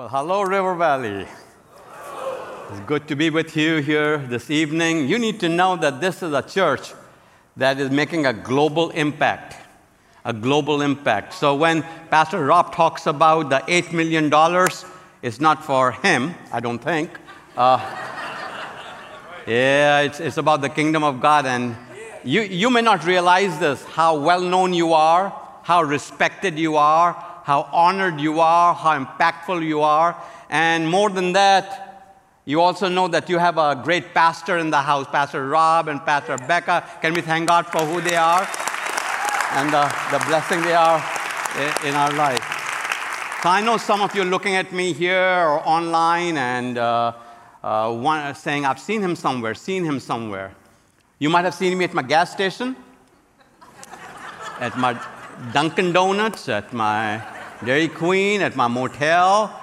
Well, hello, River Valley. It's good to be with you here this evening. You need to know that this is a church that is making a global impact. A global impact. So when Pastor Rob talks about the $8 million, it's not for him, I don't think. Uh, yeah, it's, it's about the kingdom of God. And you, you may not realize this how well known you are, how respected you are, how honored you are, how impactful you are. And more than that, you also know that you have a great pastor in the house, Pastor Rob and Pastor Becca. Can we thank God for who they are and the, the blessing they are in our life? So I know some of you are looking at me here or online and uh, uh, one, saying, I've seen him somewhere, seen him somewhere. You might have seen me at my gas station, at my Dunkin' Donuts, at my Dairy Queen, at my motel.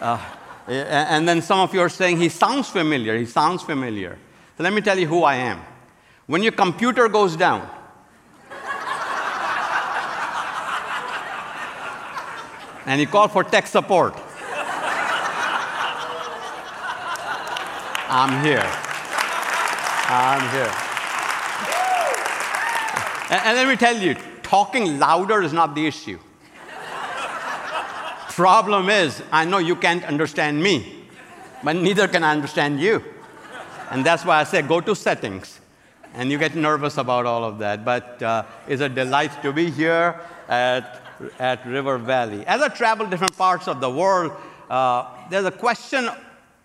Uh, and then some of you are saying, he sounds familiar, he sounds familiar. So let me tell you who I am. When your computer goes down, and you call for tech support, I'm here. I'm here. And, and let me tell you, talking louder is not the issue. Problem is, I know you can't understand me, but neither can I understand you. And that's why I say go to settings. And you get nervous about all of that. But uh, it's a delight to be here at, at River Valley. As I travel different parts of the world, uh, there's a question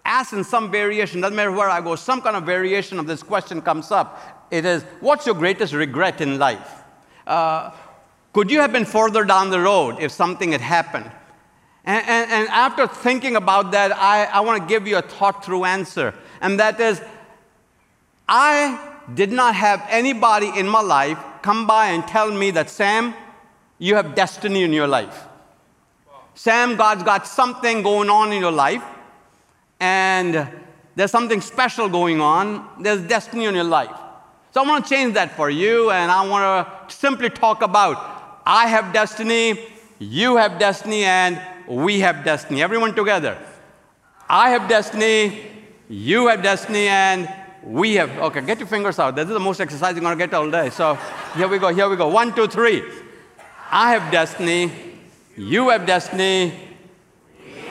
asked in some variation, doesn't matter where I go, some kind of variation of this question comes up. It is, what's your greatest regret in life? Uh, could you have been further down the road if something had happened? And, and, and after thinking about that, I, I want to give you a thought through answer. And that is, I did not have anybody in my life come by and tell me that, Sam, you have destiny in your life. Sam, God's got something going on in your life, and there's something special going on. There's destiny in your life. So I want to change that for you, and I want to simply talk about I have destiny, you have destiny, and we have destiny. Everyone together. I have destiny, you have destiny, and we have. Okay, get your fingers out. This is the most exercise you're going to get all day. So here we go, here we go. One, two, three. I have destiny, you have destiny.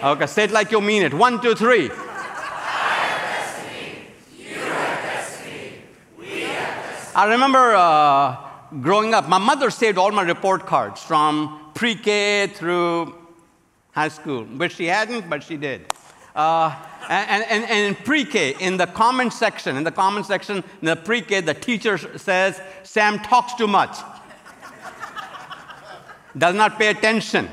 Okay, say it like you mean it. One, two, three. I have destiny. You have destiny. We have destiny. I remember uh, growing up, my mother saved all my report cards from pre K through high school, which she hadn't, but she did. Uh, and, and, and in pre K, in the comment section, in the comment section, in the pre K, the teacher says, Sam talks too much, does not pay attention.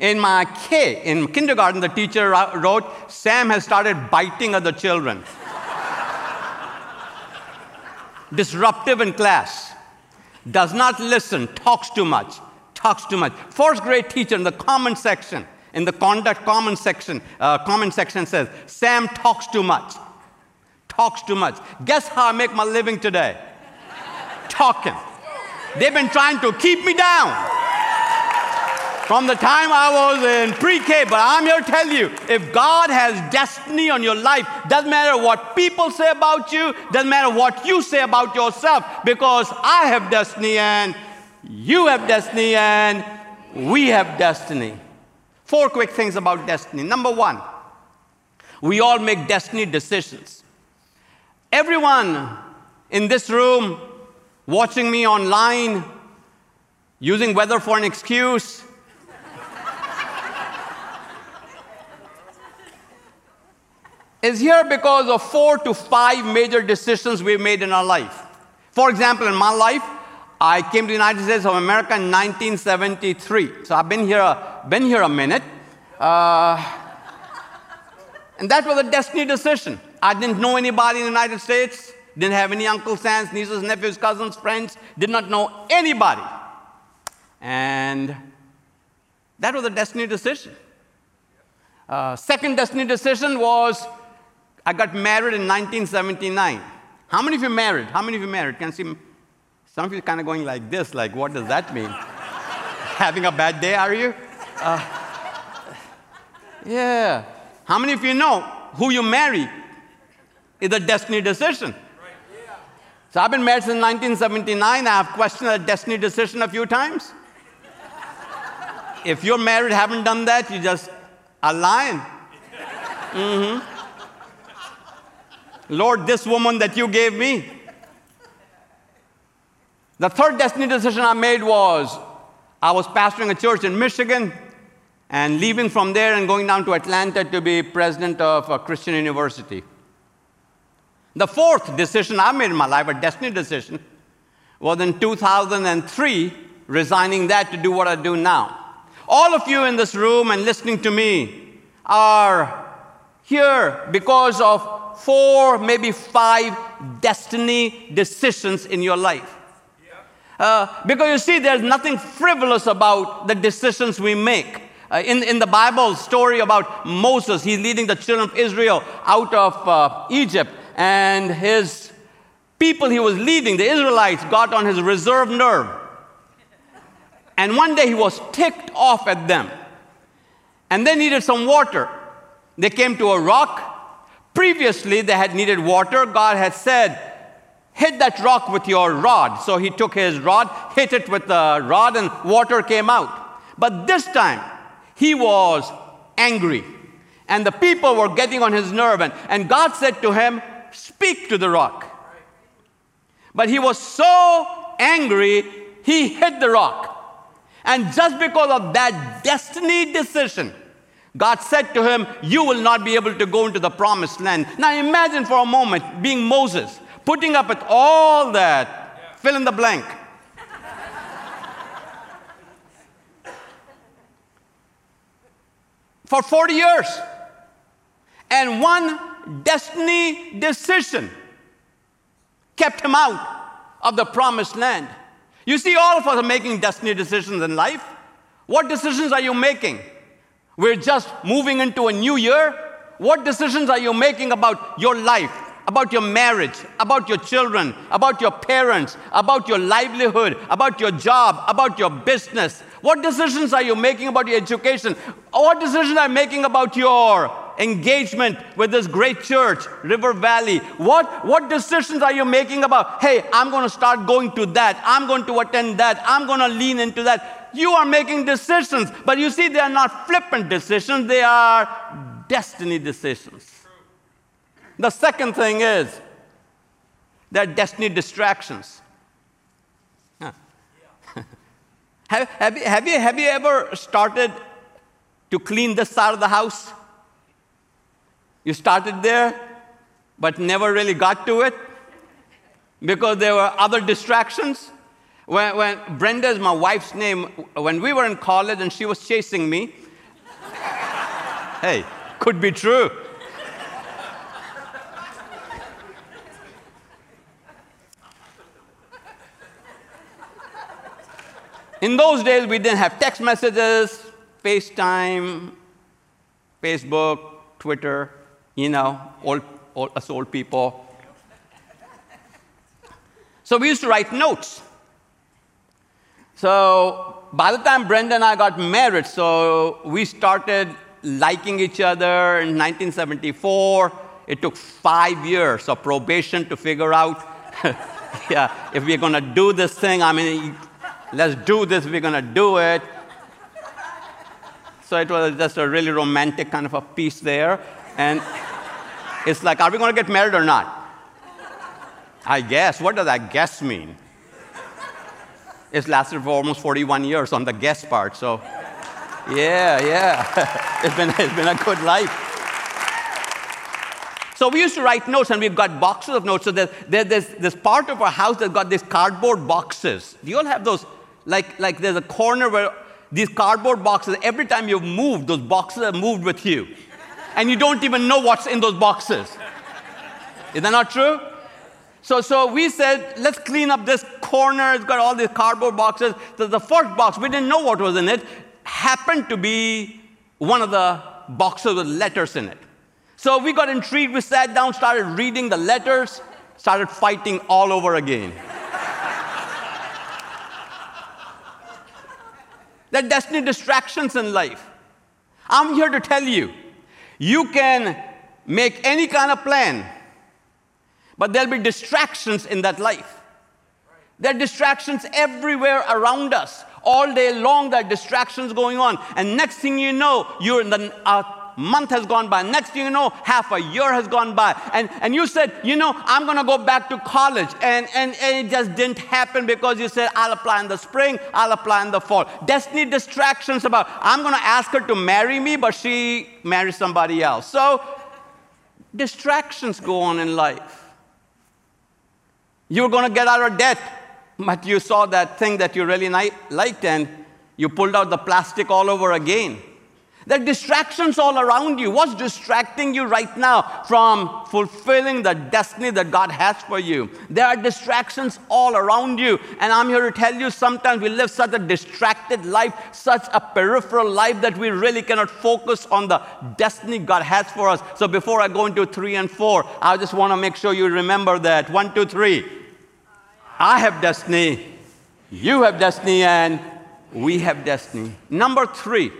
In my K, in kindergarten, the teacher wrote, Sam has started biting other children. Disruptive in class, does not listen, talks too much, talks too much. First grade teacher in the comment section, in the conduct comment section, uh, comment section says, Sam talks too much, talks too much. Guess how I make my living today? Talking. They've been trying to keep me down from the time I was in pre K, but I'm here to tell you if God has destiny on your life, doesn't matter what people say about you, doesn't matter what you say about yourself, because I have destiny and you have destiny and we have destiny. Four quick things about destiny. Number one, we all make destiny decisions. Everyone in this room, watching me online, using weather for an excuse, is here because of four to five major decisions we've made in our life. For example, in my life, I came to the United States of America in 1973. So I've been here, been here a minute. Uh, and that was a destiny decision. I didn't know anybody in the United States, didn't have any uncles, aunts, nieces, nephews, cousins, friends, did not know anybody. And that was a destiny decision. Uh, second destiny decision was I got married in 1979. How many of you married? How many of you married? Can see some of you kind of going like this, like what does that mean? Having a bad day, are you? Uh, Yeah. How many of you know who you marry is a destiny decision? So I've been married since 1979. I have questioned a destiny decision a few times. if you're married, haven't done that, you just are lying. Mm-hmm. Lord, this woman that you gave me. The third destiny decision I made was I was pastoring a church in Michigan and leaving from there and going down to Atlanta to be president of a Christian university. The fourth decision I made in my life, a destiny decision, was in 2003, resigning that to do what I do now. All of you in this room and listening to me are here because of four, maybe five destiny decisions in your life. Uh, because you see, there's nothing frivolous about the decisions we make. Uh, in, in the Bible story about Moses, he's leading the children of Israel out of uh, Egypt, and his people he was leading, the Israelites, got on his reserve nerve. And one day he was ticked off at them. And they needed some water. They came to a rock. Previously, they had needed water. God had said, Hit that rock with your rod. So he took his rod, hit it with the rod, and water came out. But this time, he was angry. And the people were getting on his nerve. And, and God said to him, Speak to the rock. But he was so angry, he hit the rock. And just because of that destiny decision, God said to him, You will not be able to go into the promised land. Now imagine for a moment being Moses, putting up with all that, fill in the blank. for 40 years. And one destiny decision kept him out of the promised land. You see, all of us are making destiny decisions in life. What decisions are you making? We're just moving into a new year. What decisions are you making about your life, about your marriage, about your children, about your parents, about your livelihood, about your job, about your business? What decisions are you making about your education? What decisions are you making about your engagement with this great church, River Valley? What, what decisions are you making about, hey, I'm going to start going to that, I'm going to attend that, I'm going to lean into that? You are making decisions, but you see, they are not flippant decisions, they are destiny decisions. The second thing is, they're destiny distractions. Huh. have, have, you, have you ever started to clean this side of the house? You started there, but never really got to it because there were other distractions. When, when Brenda is my wife's name, when we were in college and she was chasing me, hey, could be true. In those days, we didn't have text messages, FaceTime, Facebook, Twitter you know, old, old, us old people. So we used to write notes. So by the time Brenda and I got married, so we started liking each other in 1974. It took five years of probation to figure out, yeah, if we're gonna do this thing, I mean, let's do this, we're gonna do it. So it was just a really romantic kind of a piece there. And it's like, are we going to get married or not? I guess. What does that guess mean? It's lasted for almost 41 years on the guess part. So, yeah, yeah. it's, been, it's been a good life. So we used to write notes, and we've got boxes of notes. So there's, there's this part of our house that's got these cardboard boxes. Do you all have those? Like, like there's a corner where these cardboard boxes, every time you've moved, those boxes have moved with you and you don't even know what's in those boxes. Is that not true? So, so we said, let's clean up this corner. It's got all these cardboard boxes. So the first box, we didn't know what was in it, happened to be one of the boxes with letters in it. So we got intrigued. We sat down, started reading the letters, started fighting all over again. The destiny distractions in life. I'm here to tell you you can make any kind of plan, but there'll be distractions in that life. There are distractions everywhere around us. All day long, there are distractions going on. And next thing you know, you're in the uh, month has gone by. Next thing you know, half a year has gone by. And, and you said, you know, I'm going to go back to college. And, and, and it just didn't happen because you said, I'll apply in the spring, I'll apply in the fall. Destiny distractions about, I'm going to ask her to marry me, but she marries somebody else. So distractions go on in life. You're going to get out of debt, but you saw that thing that you really liked and you pulled out the plastic all over again. There are distractions all around you. What's distracting you right now from fulfilling the destiny that God has for you? There are distractions all around you. And I'm here to tell you sometimes we live such a distracted life, such a peripheral life that we really cannot focus on the destiny God has for us. So before I go into three and four, I just want to make sure you remember that. One, two, three. I have destiny, you have destiny, and we have destiny. Number three.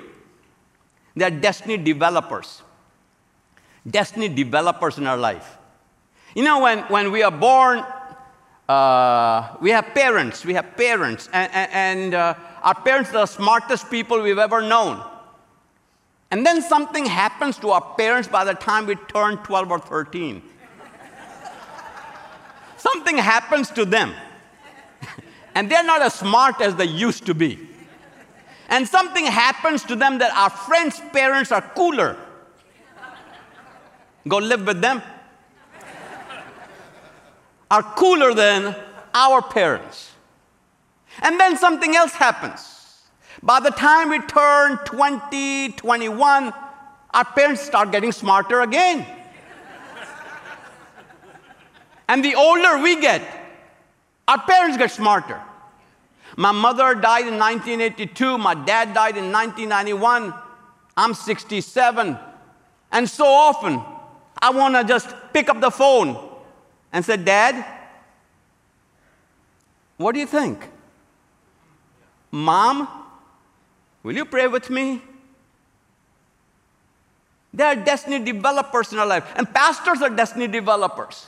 They are destiny developers. Destiny developers in our life. You know, when, when we are born, uh, we have parents. We have parents. And, and uh, our parents are the smartest people we've ever known. And then something happens to our parents by the time we turn 12 or 13. something happens to them. and they're not as smart as they used to be and something happens to them that our friends' parents are cooler. Go live with them. Are cooler than our parents. And then something else happens. By the time we turn 20, 21, our parents start getting smarter again. and the older we get, our parents get smarter. My mother died in 1982. My dad died in 1991. I'm 67. And so often, I want to just pick up the phone and say, Dad, what do you think? Mom, will you pray with me? They are destiny developers in our life, and pastors are destiny developers.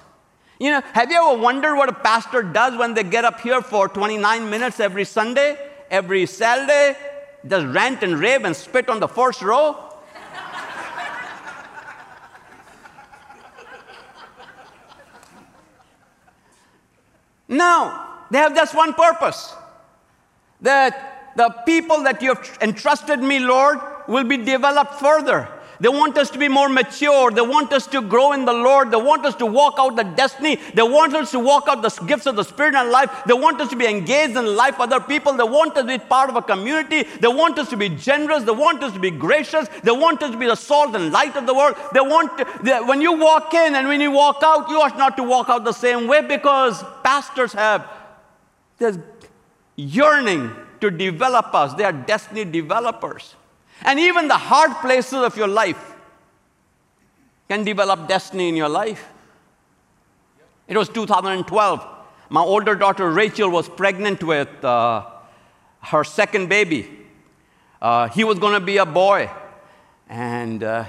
You know, have you ever wondered what a pastor does when they get up here for 29 minutes every Sunday, every Saturday, just rant and rave and spit on the first row? no, they have just one purpose that the people that you have entrusted me, Lord, will be developed further. They want us to be more mature. They want us to grow in the Lord. They want us to walk out the destiny. They want us to walk out the gifts of the Spirit in life. They want us to be engaged in life other people. They want us to be part of a community. They want us to be generous. They want us to be gracious. They want us to be the salt and light of the world. They want to, they, when you walk in and when you walk out, you ought not to walk out the same way because pastors have this yearning to develop us. They are destiny developers. And even the hard places of your life can develop destiny in your life. It was 2012. My older daughter Rachel was pregnant with uh, her second baby. Uh, he was going to be a boy. And uh,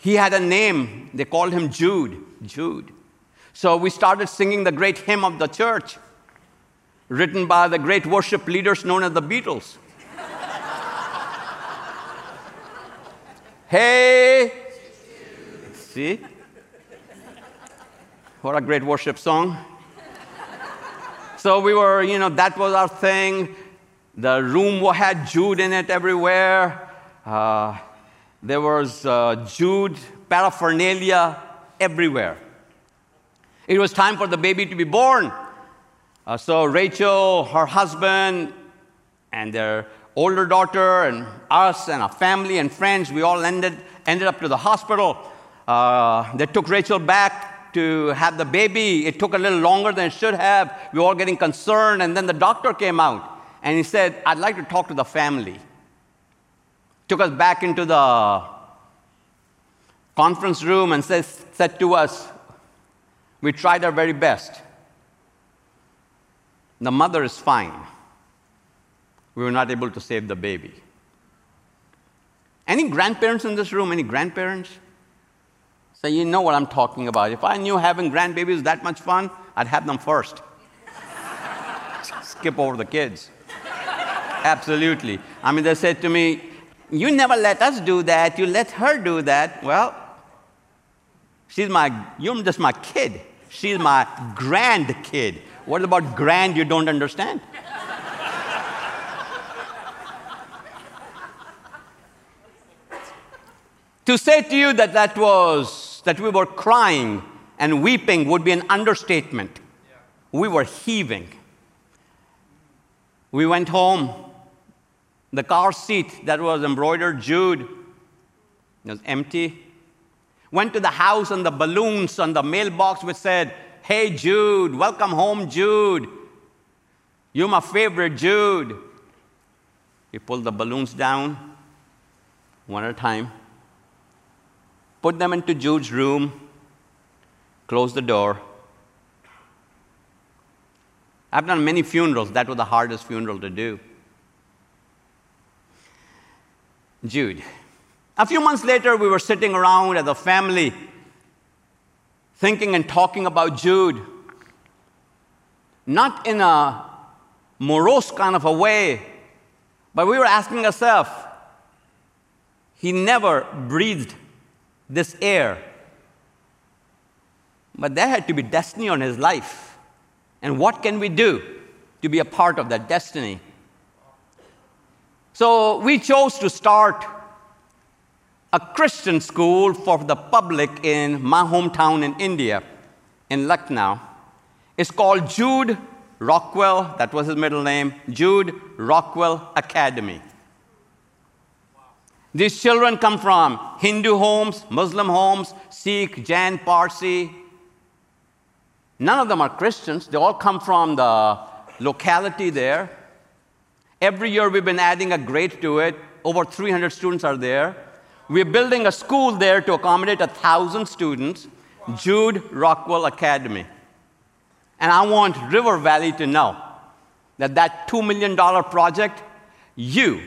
he had a name. They called him Jude. Jude. So we started singing the great hymn of the church, written by the great worship leaders known as the Beatles. Hey! See? What a great worship song. so we were, you know, that was our thing. The room had Jude in it everywhere. Uh, there was uh, Jude paraphernalia everywhere. It was time for the baby to be born. Uh, so Rachel, her husband, and their older daughter and us and our family and friends, we all ended, ended up to the hospital. Uh, they took Rachel back to have the baby. It took a little longer than it should have. We were all getting concerned. And then the doctor came out and he said, I'd like to talk to the family. Took us back into the conference room and says, said to us, We tried our very best. The mother is fine we were not able to save the baby. Any grandparents in this room? Any grandparents? So you know what I'm talking about. If I knew having grandbabies that much fun, I'd have them first. Skip over the kids. Absolutely. I mean, they said to me, You never let us do that, you let her do that. Well, she's my, you're just my kid. She's my grandkid. What about grand you don't understand? To say to you that that was, that we were crying and weeping would be an understatement. We were heaving. We went home. The car seat that was embroidered Jude was empty. Went to the house and the balloons on the mailbox which said, Hey Jude, welcome home, Jude. You're my favorite, Jude. We pulled the balloons down one at a time, put them into Jude's room, close the door. I've done many funerals. That was the hardest funeral to do. Jude. A few months later, we were sitting around as a family, thinking and talking about Jude. Not in a morose kind of a way, but we were asking ourselves, he never breathed this air. But there had to be destiny on his life. And what can we do to be a part of that destiny? So we chose to start a Christian school for the public in my hometown in India, in Lucknow. It's called Jude Rockwell, that was his middle name, Jude Rockwell Academy. These children come from Hindu homes, Muslim homes, Sikh, Jain, Parsi. None of them are Christians. They all come from the locality there. Every year we've been adding a grade to it. Over 300 students are there. We're building a school there to accommodate a thousand students, Jude Rockwell Academy. And I want River Valley to know that that $2 million project, you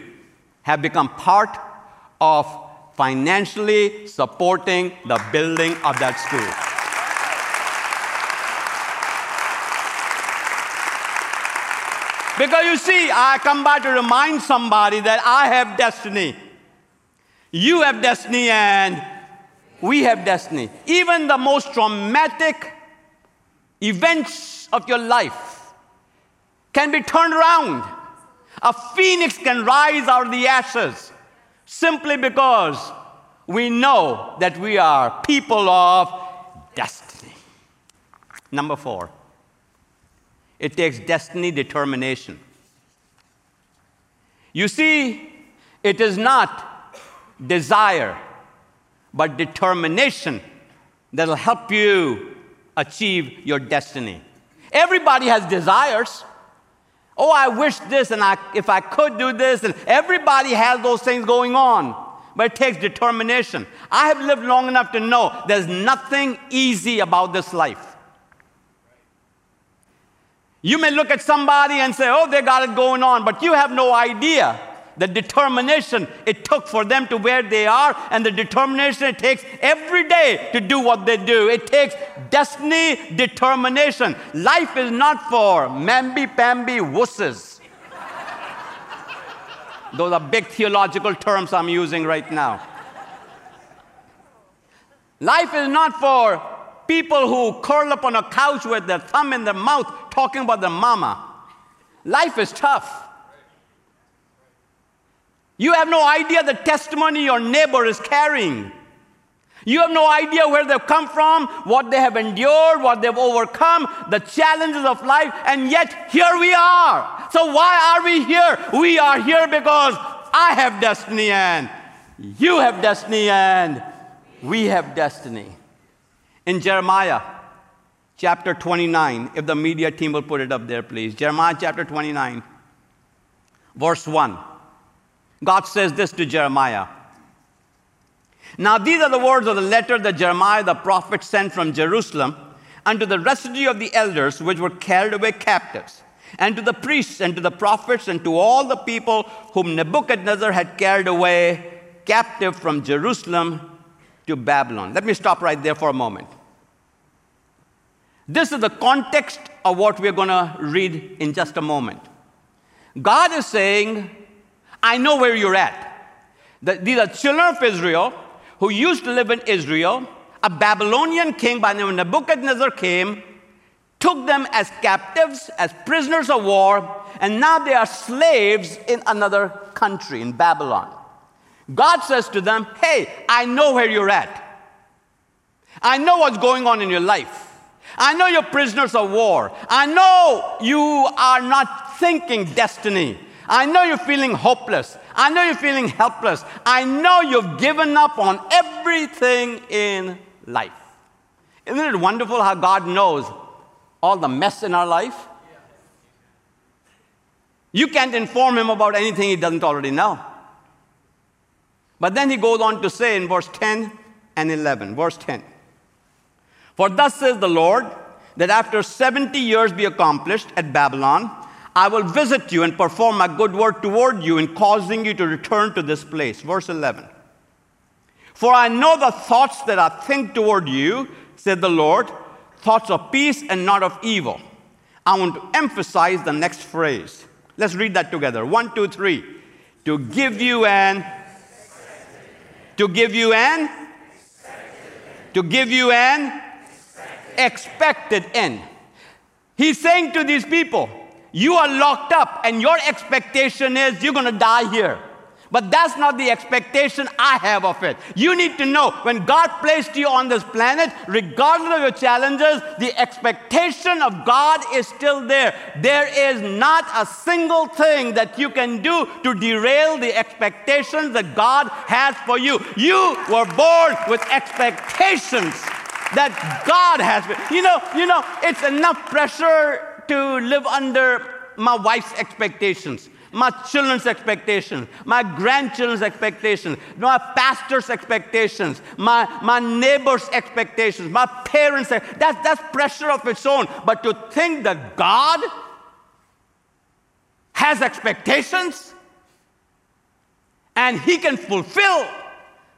have become part of financially supporting the building of that school. Because you see, I come by to remind somebody that I have destiny. You have destiny, and we have destiny. Even the most traumatic events of your life can be turned around. A phoenix can rise out of the ashes simply because we know that we are people of destiny. Number four, it takes destiny determination. You see, it is not desire, but determination that'll help you achieve your destiny. Everybody has desires. Oh, I wish this, and I, if I could do this, and everybody has those things going on. But it takes determination. I have lived long enough to know there's nothing easy about this life. You may look at somebody and say, oh, they got it going on, but you have no idea the determination it took for them to where they are, and the determination it takes every day to do what they do. It takes destiny determination. Life is not for mamby-pamby wusses. Those are big theological terms I'm using right now. Life is not for people who curl up on a couch with their thumb in their mouth talking about their mama. Life is tough. You have no idea the testimony your neighbor is carrying. You have no idea where they've come from, what they have endured, what they've overcome, the challenges of life, and yet here we are. So, why are we here? We are here because I have destiny and you have destiny and we have destiny. In Jeremiah chapter 29, if the media team will put it up there, please. Jeremiah chapter 29, verse 1. God says this to Jeremiah. Now, these are the words of the letter that Jeremiah the prophet sent from Jerusalem unto the residue of the elders which were carried away captives, and to the priests, and to the prophets, and to all the people whom Nebuchadnezzar had carried away captive from Jerusalem to Babylon. Let me stop right there for a moment. This is the context of what we're going to read in just a moment. God is saying, I know where you're at. these are children of Israel who used to live in Israel. A Babylonian king by the name of Nebuchadnezzar came, took them as captives, as prisoners of war, and now they are slaves in another country, in Babylon. God says to them, Hey, I know where you're at. I know what's going on in your life. I know you're prisoners of war. I know you are not thinking destiny. I know you're feeling hopeless. I know you're feeling helpless. I know you've given up on everything in life. Isn't it wonderful how God knows all the mess in our life? You can't inform him about anything he doesn't already know. But then he goes on to say in verse 10 and 11, verse 10 For thus says the Lord, that after 70 years be accomplished at Babylon, I will visit you and perform a good work toward you in causing you to return to this place. Verse 11. For I know the thoughts that I think toward you, said the Lord, thoughts of peace and not of evil. I want to emphasize the next phrase. Let's read that together. One, two, three. To give you an to give you an to give you an expected end. He's saying to these people, you are locked up and your expectation is you're going to die here. But that's not the expectation I have of it. You need to know when God placed you on this planet, regardless of your challenges, the expectation of God is still there. There is not a single thing that you can do to derail the expectations that God has for you. You were born with expectations that God has. You know, you know, it's enough pressure to live under my wife's expectations my children's expectations, my grandchildren's expectations, my pastor's expectations, my, my neighbor's expectations, my parents' that's, that's pressure of its own. But to think that God has expectations and He can fulfill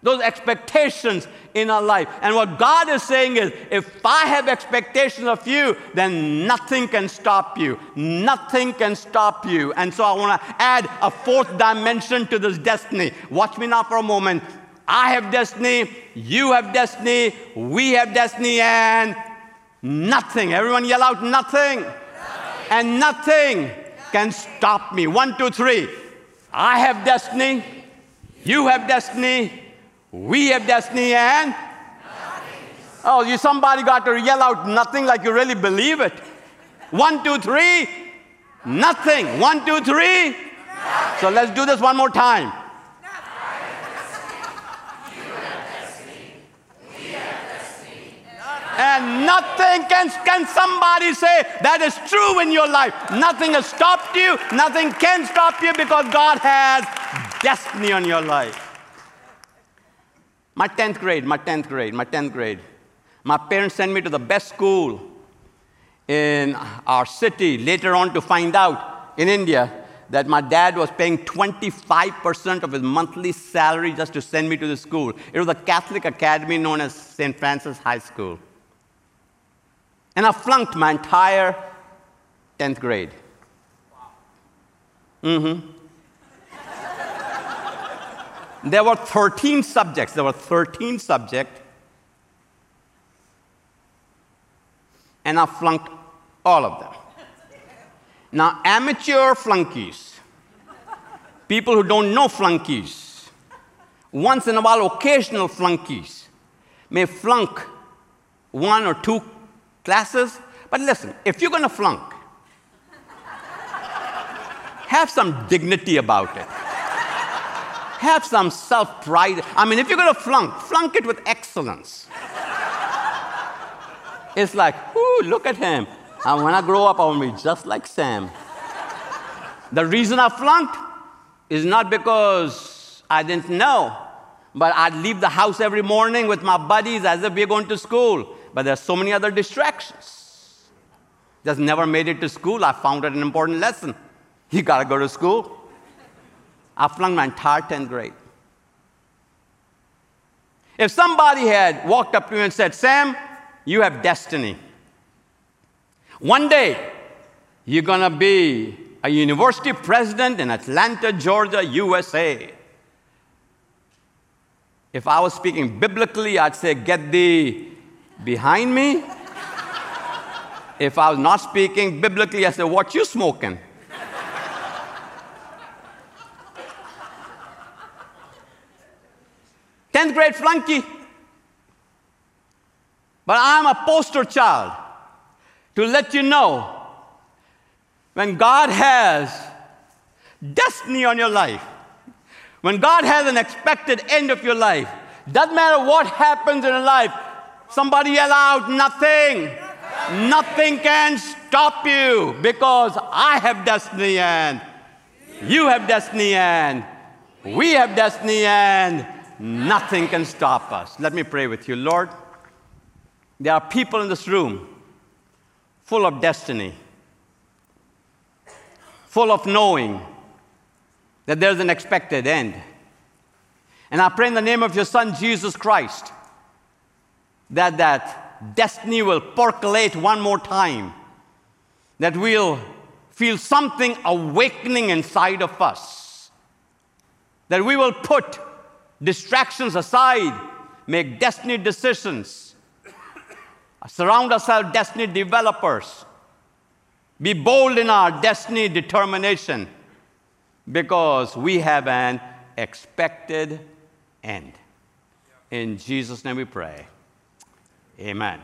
those expectations in our life. And what God is saying is if I have expectations of you, then nothing can stop you. Nothing can stop you. And so I want to add a fourth dimension to this destiny. Watch me now for a moment. I have destiny, you have destiny, we have destiny, and nothing. Everyone yell out nothing. nothing. And nothing can stop me. One, two, three. I have destiny, you have destiny, we have destiny and Oh, you somebody got to yell out nothing like you really believe it. One, two, three. Nothing. One, two, three. Nothing. So let's do this one more time. And nothing can, can somebody say that is true in your life. Nothing has stopped you. Nothing can stop you because God has destiny on your life. My 10th grade, my 10th grade, my 10th grade. My parents sent me to the best school in our city later on to find out in India that my dad was paying 25% of his monthly salary just to send me to the school. It was a Catholic academy known as St. Francis High School. And I flunked my entire 10th grade. Mm hmm. There were 13 subjects. There were 13 subjects. And I flunked all of them. Now, amateur flunkies, people who don't know flunkies, once in a while, occasional flunkies may flunk one or two classes. But listen, if you're going to flunk, have some dignity about it. Have some self pride. I mean, if you're going to flunk, flunk it with excellence. it's like, ooh, look at him. And when I grow up, I want to be just like Sam. The reason I flunked is not because I didn't know, but I'd leave the house every morning with my buddies as if we are going to school. But there's so many other distractions. Just never made it to school. I found it an important lesson. You got to go to school. I flunked my entire 10th grade. If somebody had walked up to you and said, Sam, you have destiny. One day, you're going to be a university president in Atlanta, Georgia, USA. If I was speaking biblically, I'd say, Get thee behind me. if I was not speaking biblically, I'd say, What you smoking? Tenth grade flunky. But I'm a poster child to let you know when God has destiny on your life, when God has an expected end of your life, doesn't matter what happens in life, somebody yell out, nothing. Nothing can stop you because I have destiny and you have destiny and we have destiny and nothing can stop us. Let me pray with you. Lord, there are people in this room full of destiny, full of knowing that there's an expected end. And I pray in the name of your Son, Jesus Christ, that that destiny will percolate one more time, that we'll feel something awakening inside of us, that we will put distractions aside, make destiny decisions, surround ourselves destiny developers, be bold in our destiny determination because we have an expected end. In Jesus' name we pray. Amen.